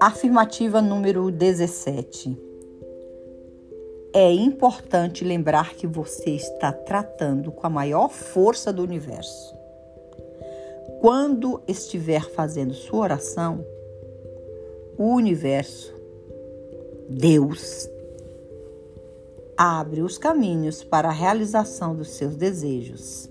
Afirmativa número 17. É importante lembrar que você está tratando com a maior força do universo. Quando estiver fazendo sua oração, o universo, Deus, abre os caminhos para a realização dos seus desejos.